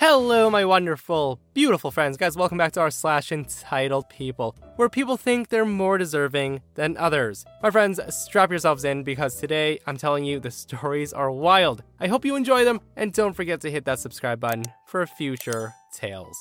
Hello, my wonderful, beautiful friends. Guys, welcome back to r slash entitled people, where people think they're more deserving than others. My friends, strap yourselves in because today I'm telling you the stories are wild. I hope you enjoy them, and don't forget to hit that subscribe button for future tales.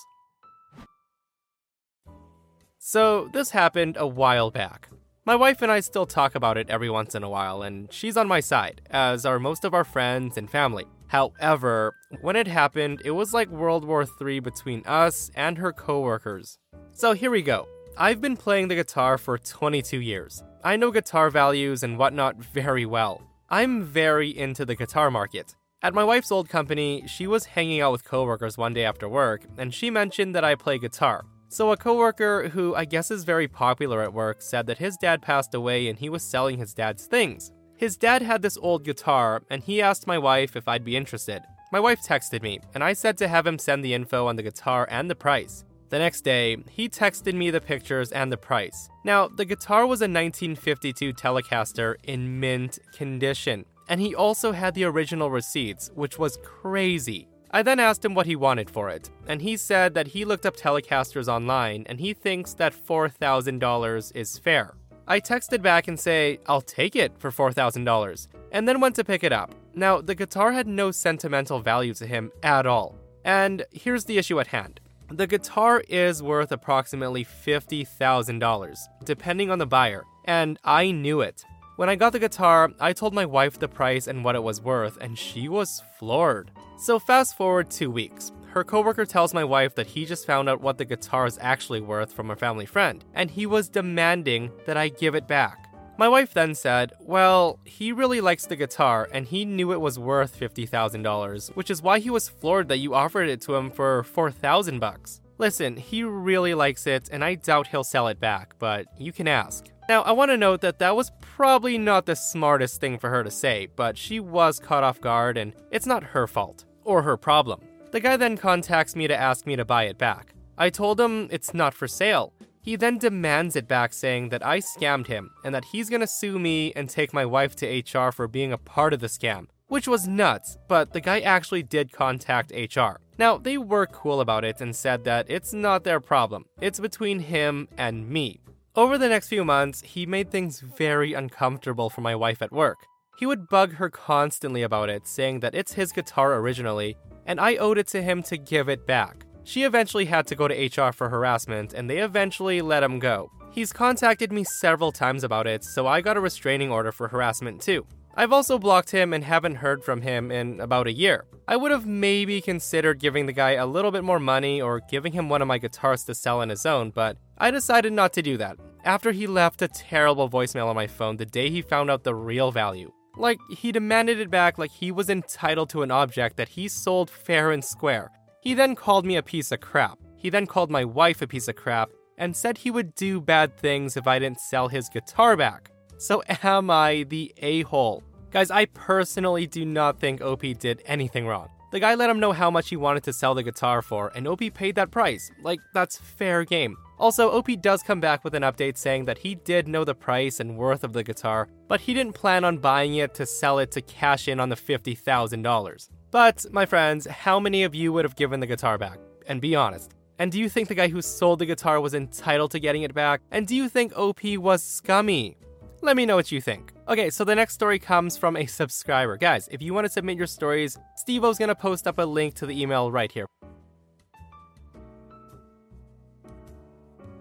So, this happened a while back. My wife and I still talk about it every once in a while, and she's on my side, as are most of our friends and family. However, when it happened, it was like World War III between us and her coworkers. So here we go. I've been playing the guitar for 22 years. I know guitar values and whatnot very well. I'm very into the guitar market. At my wife's old company, she was hanging out with coworkers one day after work, and she mentioned that I play guitar. So, a coworker who I guess is very popular at work said that his dad passed away and he was selling his dad's things. His dad had this old guitar, and he asked my wife if I'd be interested. My wife texted me, and I said to have him send the info on the guitar and the price. The next day, he texted me the pictures and the price. Now, the guitar was a 1952 Telecaster in mint condition, and he also had the original receipts, which was crazy. I then asked him what he wanted for it, and he said that he looked up Telecasters online and he thinks that $4,000 is fair. I texted back and say, I'll take it for $4,000, and then went to pick it up. Now, the guitar had no sentimental value to him at all. And here's the issue at hand. The guitar is worth approximately $50,000, depending on the buyer, and I knew it. When I got the guitar, I told my wife the price and what it was worth, and she was floored. So, fast forward two weeks. Her coworker tells my wife that he just found out what the guitar is actually worth from a family friend, and he was demanding that I give it back. My wife then said, Well, he really likes the guitar and he knew it was worth $50,000, which is why he was floored that you offered it to him for 4000 bucks. Listen, he really likes it and I doubt he'll sell it back, but you can ask. Now, I want to note that that was probably not the smartest thing for her to say, but she was caught off guard and it's not her fault or her problem. The guy then contacts me to ask me to buy it back. I told him it's not for sale. He then demands it back, saying that I scammed him and that he's gonna sue me and take my wife to HR for being a part of the scam, which was nuts, but the guy actually did contact HR. Now, they were cool about it and said that it's not their problem, it's between him and me. Over the next few months, he made things very uncomfortable for my wife at work. He would bug her constantly about it, saying that it's his guitar originally, and I owed it to him to give it back. She eventually had to go to HR for harassment, and they eventually let him go. He's contacted me several times about it, so I got a restraining order for harassment too. I've also blocked him and haven't heard from him in about a year. I would have maybe considered giving the guy a little bit more money or giving him one of my guitars to sell on his own, but I decided not to do that after he left a terrible voicemail on my phone the day he found out the real value. Like, he demanded it back like he was entitled to an object that he sold fair and square. He then called me a piece of crap. He then called my wife a piece of crap and said he would do bad things if I didn't sell his guitar back. So, am I the a hole? Guys, I personally do not think OP did anything wrong. The guy let him know how much he wanted to sell the guitar for, and OP paid that price. Like, that's fair game. Also, OP does come back with an update saying that he did know the price and worth of the guitar, but he didn't plan on buying it to sell it to cash in on the $50,000. But, my friends, how many of you would have given the guitar back? And be honest. And do you think the guy who sold the guitar was entitled to getting it back? And do you think OP was scummy? Let me know what you think. Okay, so the next story comes from a subscriber. Guys, if you want to submit your stories, Stevo's gonna post up a link to the email right here.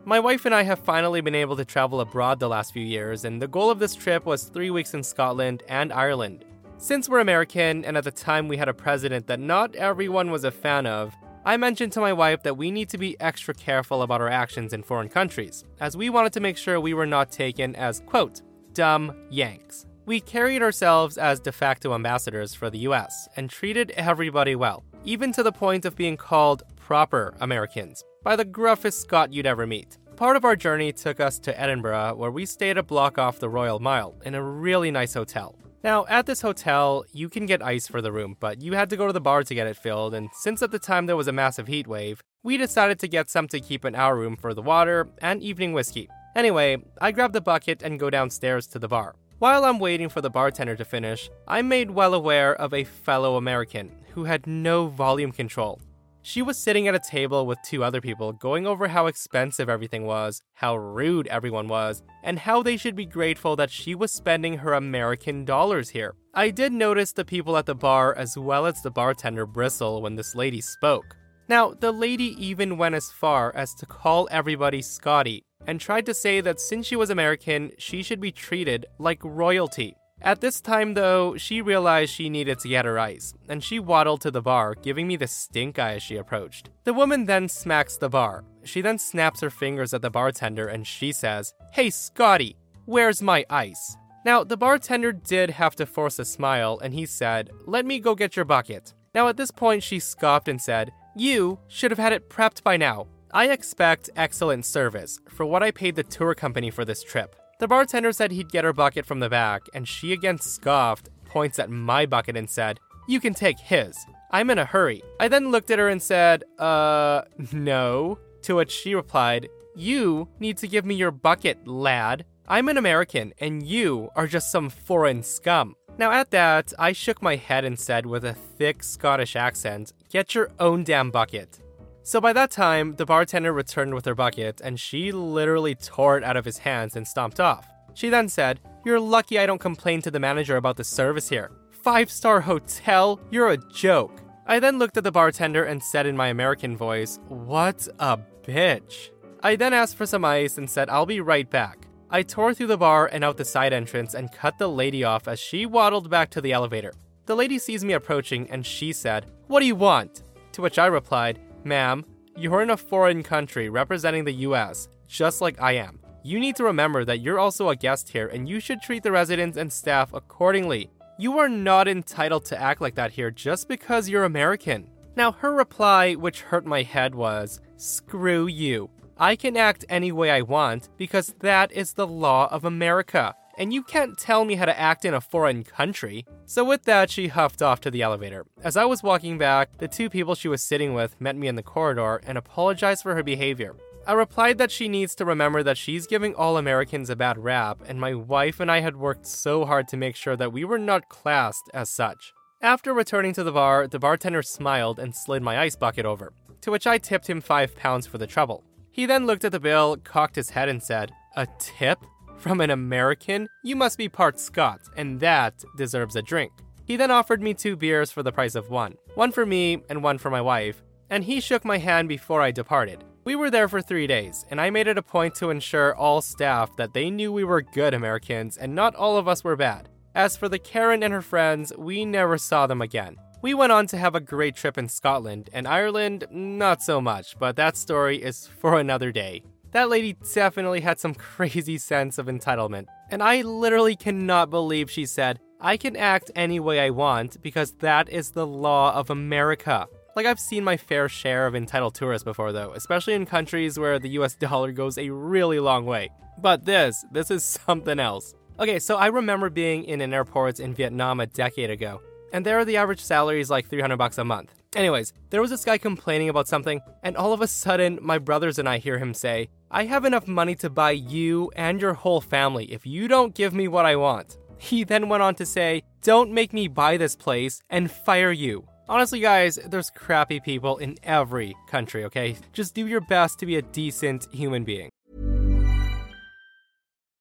My wife and I have finally been able to travel abroad the last few years, and the goal of this trip was three weeks in Scotland and Ireland. Since we're American, and at the time we had a president that not everyone was a fan of, I mentioned to my wife that we need to be extra careful about our actions in foreign countries, as we wanted to make sure we were not taken as, quote, dumb Yanks. We carried ourselves as de facto ambassadors for the US and treated everybody well, even to the point of being called proper Americans by the gruffest Scot you'd ever meet. Part of our journey took us to Edinburgh, where we stayed a block off the Royal Mile in a really nice hotel. Now, at this hotel, you can get ice for the room, but you had to go to the bar to get it filled, and since at the time there was a massive heat wave, we decided to get some to keep in our room for the water and evening whiskey. Anyway, I grabbed the bucket and go downstairs to the bar. While I'm waiting for the bartender to finish, I'm made well aware of a fellow American who had no volume control. She was sitting at a table with two other people, going over how expensive everything was, how rude everyone was, and how they should be grateful that she was spending her American dollars here. I did notice the people at the bar as well as the bartender bristle when this lady spoke. Now, the lady even went as far as to call everybody Scotty, and tried to say that since she was American, she should be treated like royalty. At this time, though, she realized she needed to get her ice, and she waddled to the bar, giving me the stink eye as she approached. The woman then smacks the bar. She then snaps her fingers at the bartender and she says, Hey, Scotty, where's my ice? Now, the bartender did have to force a smile, and he said, Let me go get your bucket. Now, at this point, she scoffed and said, You should have had it prepped by now. I expect excellent service for what I paid the tour company for this trip. The bartender said he'd get her bucket from the back, and she again scoffed, points at my bucket, and said, You can take his. I'm in a hurry. I then looked at her and said, Uh, no. To which she replied, You need to give me your bucket, lad. I'm an American, and you are just some foreign scum. Now, at that, I shook my head and said with a thick Scottish accent, Get your own damn bucket. So by that time, the bartender returned with her bucket, and she literally tore it out of his hands and stomped off. She then said, You're lucky I don't complain to the manager about the service here. Five star hotel? You're a joke. I then looked at the bartender and said in my American voice, What a bitch. I then asked for some ice and said, I'll be right back. I tore through the bar and out the side entrance and cut the lady off as she waddled back to the elevator. The lady sees me approaching and she said, What do you want? To which I replied, Ma'am, you're in a foreign country representing the US, just like I am. You need to remember that you're also a guest here and you should treat the residents and staff accordingly. You are not entitled to act like that here just because you're American. Now, her reply, which hurt my head, was Screw you. I can act any way I want because that is the law of America, and you can't tell me how to act in a foreign country. So, with that, she huffed off to the elevator. As I was walking back, the two people she was sitting with met me in the corridor and apologized for her behavior. I replied that she needs to remember that she's giving all Americans a bad rap, and my wife and I had worked so hard to make sure that we were not classed as such. After returning to the bar, the bartender smiled and slid my ice bucket over, to which I tipped him five pounds for the trouble. He then looked at the bill, cocked his head, and said, A tip? From an American? You must be part Scot, and that deserves a drink. He then offered me two beers for the price of one one for me and one for my wife, and he shook my hand before I departed. We were there for three days, and I made it a point to ensure all staff that they knew we were good Americans and not all of us were bad. As for the Karen and her friends, we never saw them again. We went on to have a great trip in Scotland, and Ireland, not so much, but that story is for another day. That lady definitely had some crazy sense of entitlement, and I literally cannot believe she said, I can act any way I want because that is the law of America. Like, I've seen my fair share of entitled tourists before, though, especially in countries where the US dollar goes a really long way. But this, this is something else. Okay, so I remember being in an airport in Vietnam a decade ago, and there the average salary is like 300 bucks a month. Anyways, there was this guy complaining about something, and all of a sudden, my brothers and I hear him say, I have enough money to buy you and your whole family if you don't give me what I want. He then went on to say, Don't make me buy this place and fire you. Honestly, guys, there's crappy people in every country, okay? Just do your best to be a decent human being.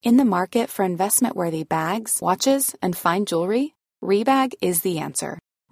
In the market for investment worthy bags, watches, and fine jewelry, Rebag is the answer.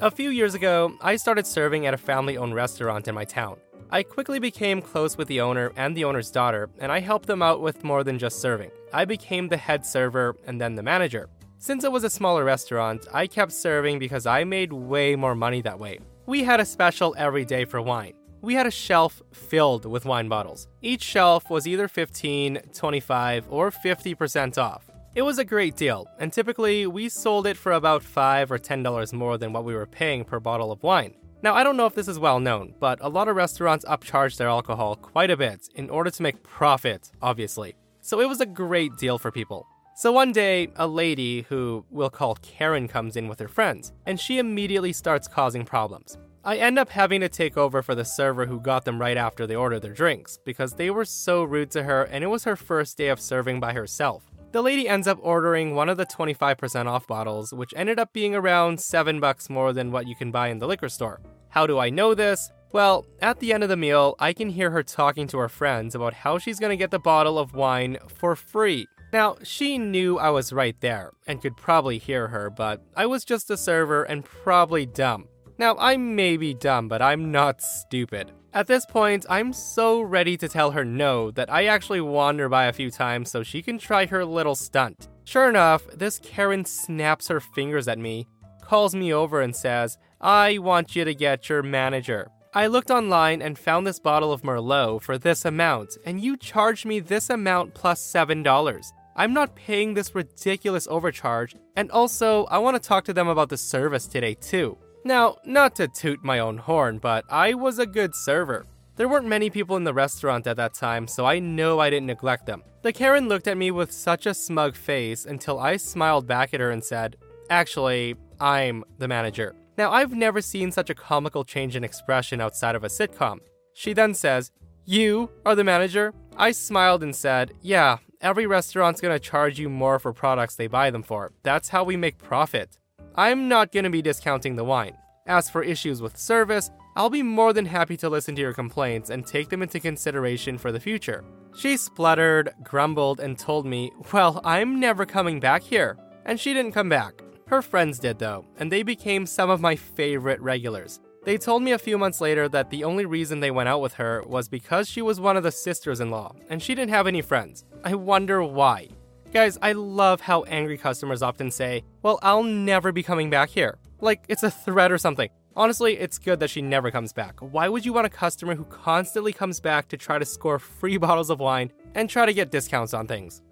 A few years ago, I started serving at a family owned restaurant in my town. I quickly became close with the owner and the owner's daughter, and I helped them out with more than just serving. I became the head server and then the manager. Since it was a smaller restaurant, I kept serving because I made way more money that way. We had a special every day for wine. We had a shelf filled with wine bottles. Each shelf was either 15, 25, or 50% off. It was a great deal, and typically we sold it for about 5 or $10 more than what we were paying per bottle of wine. Now, I don't know if this is well known, but a lot of restaurants upcharge their alcohol quite a bit in order to make profit, obviously. So it was a great deal for people. So one day, a lady who we'll call Karen comes in with her friends, and she immediately starts causing problems. I end up having to take over for the server who got them right after they ordered their drinks because they were so rude to her and it was her first day of serving by herself. The lady ends up ordering one of the 25% off bottles, which ended up being around 7 bucks more than what you can buy in the liquor store. How do I know this? Well, at the end of the meal, I can hear her talking to her friends about how she's gonna get the bottle of wine for free. Now, she knew I was right there and could probably hear her, but I was just a server and probably dumb. Now, I may be dumb, but I'm not stupid. At this point, I'm so ready to tell her no that I actually wander by a few times so she can try her little stunt. Sure enough, this Karen snaps her fingers at me, calls me over, and says, I want you to get your manager. I looked online and found this bottle of Merlot for this amount, and you charged me this amount plus $7. I'm not paying this ridiculous overcharge, and also, I want to talk to them about the service today too. Now, not to toot my own horn, but I was a good server. There weren't many people in the restaurant at that time, so I know I didn't neglect them. The Karen looked at me with such a smug face until I smiled back at her and said, Actually, I'm the manager. Now, I've never seen such a comical change in expression outside of a sitcom. She then says, You are the manager? I smiled and said, Yeah, every restaurant's gonna charge you more for products they buy them for. That's how we make profit. I'm not gonna be discounting the wine. As for issues with service, I'll be more than happy to listen to your complaints and take them into consideration for the future. She spluttered, grumbled, and told me, Well, I'm never coming back here. And she didn't come back. Her friends did, though, and they became some of my favorite regulars. They told me a few months later that the only reason they went out with her was because she was one of the sisters in law, and she didn't have any friends. I wonder why. Guys, I love how angry customers often say, Well, I'll never be coming back here. Like it's a threat or something. Honestly, it's good that she never comes back. Why would you want a customer who constantly comes back to try to score free bottles of wine and try to get discounts on things?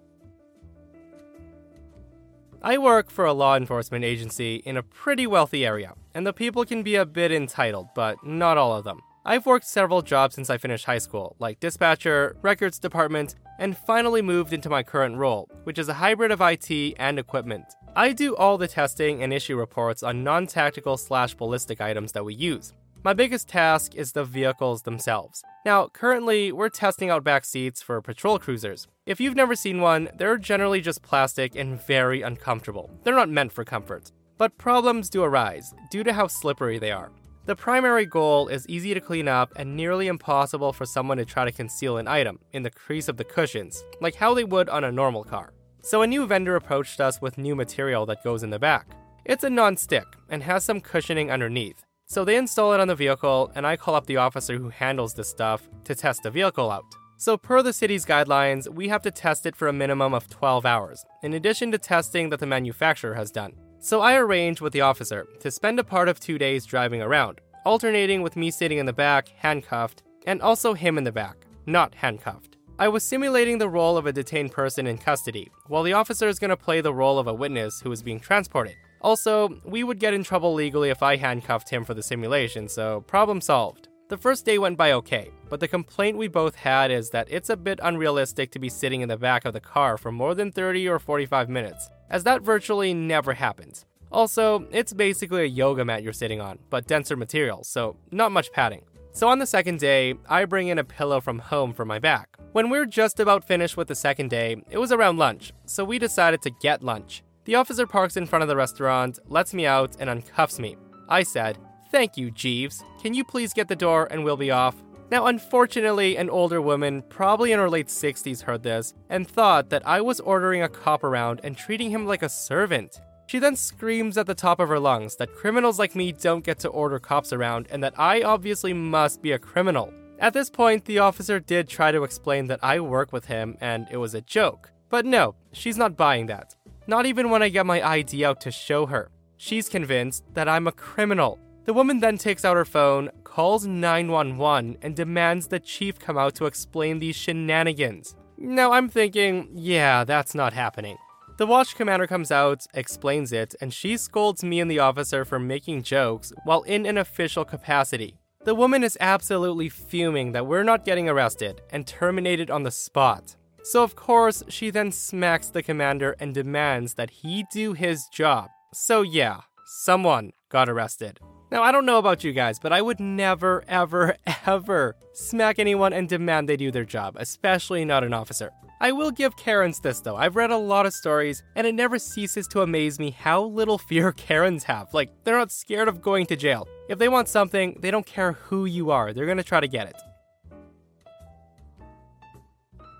I work for a law enforcement agency in a pretty wealthy area, and the people can be a bit entitled, but not all of them. I've worked several jobs since I finished high school, like dispatcher, records department, and finally moved into my current role, which is a hybrid of IT and equipment. I do all the testing and issue reports on non tactical slash ballistic items that we use. My biggest task is the vehicles themselves. Now, currently, we're testing out back seats for patrol cruisers. If you've never seen one, they're generally just plastic and very uncomfortable. They're not meant for comfort. But problems do arise due to how slippery they are. The primary goal is easy to clean up and nearly impossible for someone to try to conceal an item in the crease of the cushions, like how they would on a normal car. So a new vendor approached us with new material that goes in the back. It's a non-stick and has some cushioning underneath. So they install it on the vehicle, and I call up the officer who handles this stuff to test the vehicle out. So, per the city's guidelines, we have to test it for a minimum of 12 hours, in addition to testing that the manufacturer has done. So I arranged with the officer to spend a part of two days driving around, alternating with me sitting in the back, handcuffed, and also him in the back, not handcuffed. I was simulating the role of a detained person in custody, while the officer is going to play the role of a witness who is being transported. Also, we would get in trouble legally if I handcuffed him for the simulation, so problem solved. The first day went by okay, but the complaint we both had is that it's a bit unrealistic to be sitting in the back of the car for more than 30 or 45 minutes, as that virtually never happens. Also, it's basically a yoga mat you're sitting on, but denser material, so not much padding. So on the second day, I bring in a pillow from home for my back. When we are just about finished with the second day, it was around lunch, so we decided to get lunch. The officer parks in front of the restaurant, lets me out, and uncuffs me. I said, Thank you, Jeeves. Can you please get the door and we'll be off? Now, unfortunately, an older woman, probably in her late 60s, heard this and thought that I was ordering a cop around and treating him like a servant. She then screams at the top of her lungs that criminals like me don't get to order cops around and that I obviously must be a criminal. At this point, the officer did try to explain that I work with him and it was a joke. But no, she's not buying that. Not even when I get my ID out to show her. She's convinced that I'm a criminal. The woman then takes out her phone, calls 911, and demands the chief come out to explain these shenanigans. Now I'm thinking, yeah, that's not happening. The watch commander comes out, explains it, and she scolds me and the officer for making jokes while in an official capacity. The woman is absolutely fuming that we're not getting arrested and terminated on the spot. So, of course, she then smacks the commander and demands that he do his job. So, yeah, someone got arrested. Now, I don't know about you guys, but I would never, ever, ever smack anyone and demand they do their job, especially not an officer. I will give Karens this though. I've read a lot of stories, and it never ceases to amaze me how little fear Karens have. Like, they're not scared of going to jail. If they want something, they don't care who you are, they're gonna try to get it.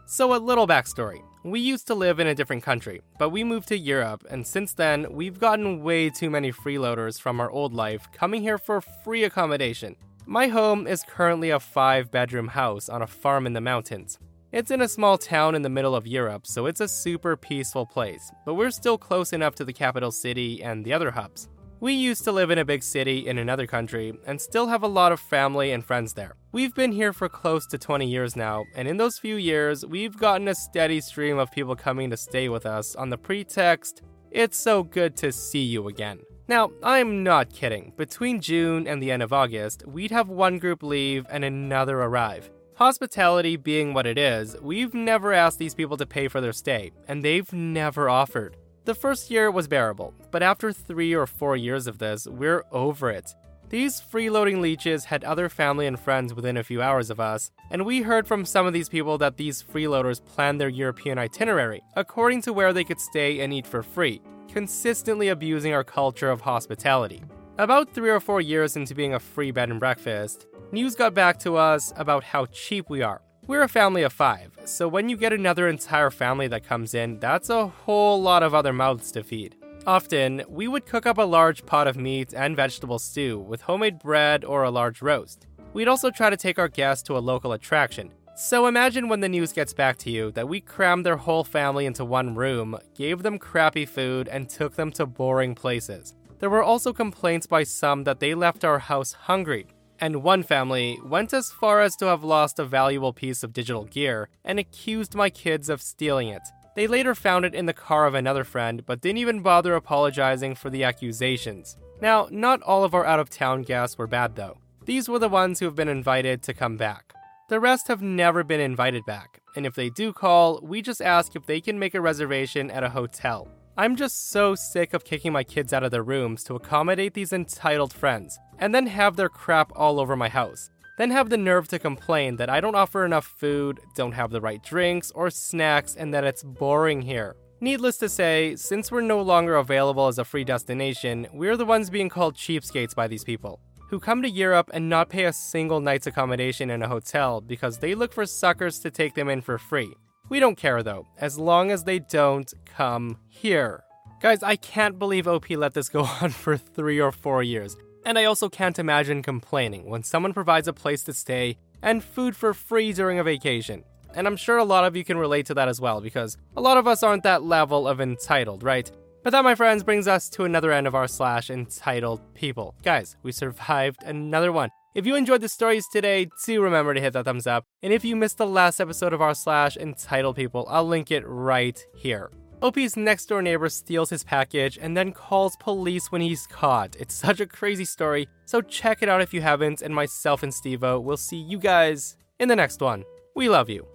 So, a little backstory. We used to live in a different country, but we moved to Europe, and since then, we've gotten way too many freeloaders from our old life coming here for free accommodation. My home is currently a five bedroom house on a farm in the mountains. It's in a small town in the middle of Europe, so it's a super peaceful place, but we're still close enough to the capital city and the other hubs. We used to live in a big city in another country and still have a lot of family and friends there. We've been here for close to 20 years now, and in those few years, we've gotten a steady stream of people coming to stay with us on the pretext, it's so good to see you again. Now, I'm not kidding. Between June and the end of August, we'd have one group leave and another arrive. Hospitality being what it is, we've never asked these people to pay for their stay, and they've never offered. The first year was bearable, but after three or four years of this, we're over it. These freeloading leeches had other family and friends within a few hours of us, and we heard from some of these people that these freeloaders planned their European itinerary according to where they could stay and eat for free, consistently abusing our culture of hospitality. About three or four years into being a free bed and breakfast, news got back to us about how cheap we are. We're a family of five, so when you get another entire family that comes in, that's a whole lot of other mouths to feed. Often, we would cook up a large pot of meat and vegetable stew with homemade bread or a large roast. We'd also try to take our guests to a local attraction. So imagine when the news gets back to you that we crammed their whole family into one room, gave them crappy food, and took them to boring places. There were also complaints by some that they left our house hungry, and one family went as far as to have lost a valuable piece of digital gear and accused my kids of stealing it. They later found it in the car of another friend, but didn't even bother apologizing for the accusations. Now, not all of our out of town guests were bad though. These were the ones who have been invited to come back. The rest have never been invited back, and if they do call, we just ask if they can make a reservation at a hotel. I'm just so sick of kicking my kids out of their rooms to accommodate these entitled friends, and then have their crap all over my house. Then have the nerve to complain that I don't offer enough food, don't have the right drinks or snacks, and that it's boring here. Needless to say, since we're no longer available as a free destination, we're the ones being called cheapskates by these people, who come to Europe and not pay a single night's accommodation in a hotel because they look for suckers to take them in for free. We don't care though, as long as they don't come here. Guys, I can't believe OP let this go on for three or four years. And I also can't imagine complaining when someone provides a place to stay and food for free during a vacation. And I'm sure a lot of you can relate to that as well, because a lot of us aren't that level of entitled, right? But that, my friends, brings us to another end of r slash entitled People. Guys, we survived another one. If you enjoyed the stories today, do remember to hit that thumbs up. And if you missed the last episode of r slash entitled People, I'll link it right here. OP's next door neighbor steals his package and then calls police when he's caught. It's such a crazy story, so check it out if you haven't. And myself and Stevo will see you guys in the next one. We love you.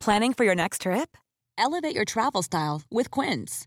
Planning for your next trip? Elevate your travel style with Quince.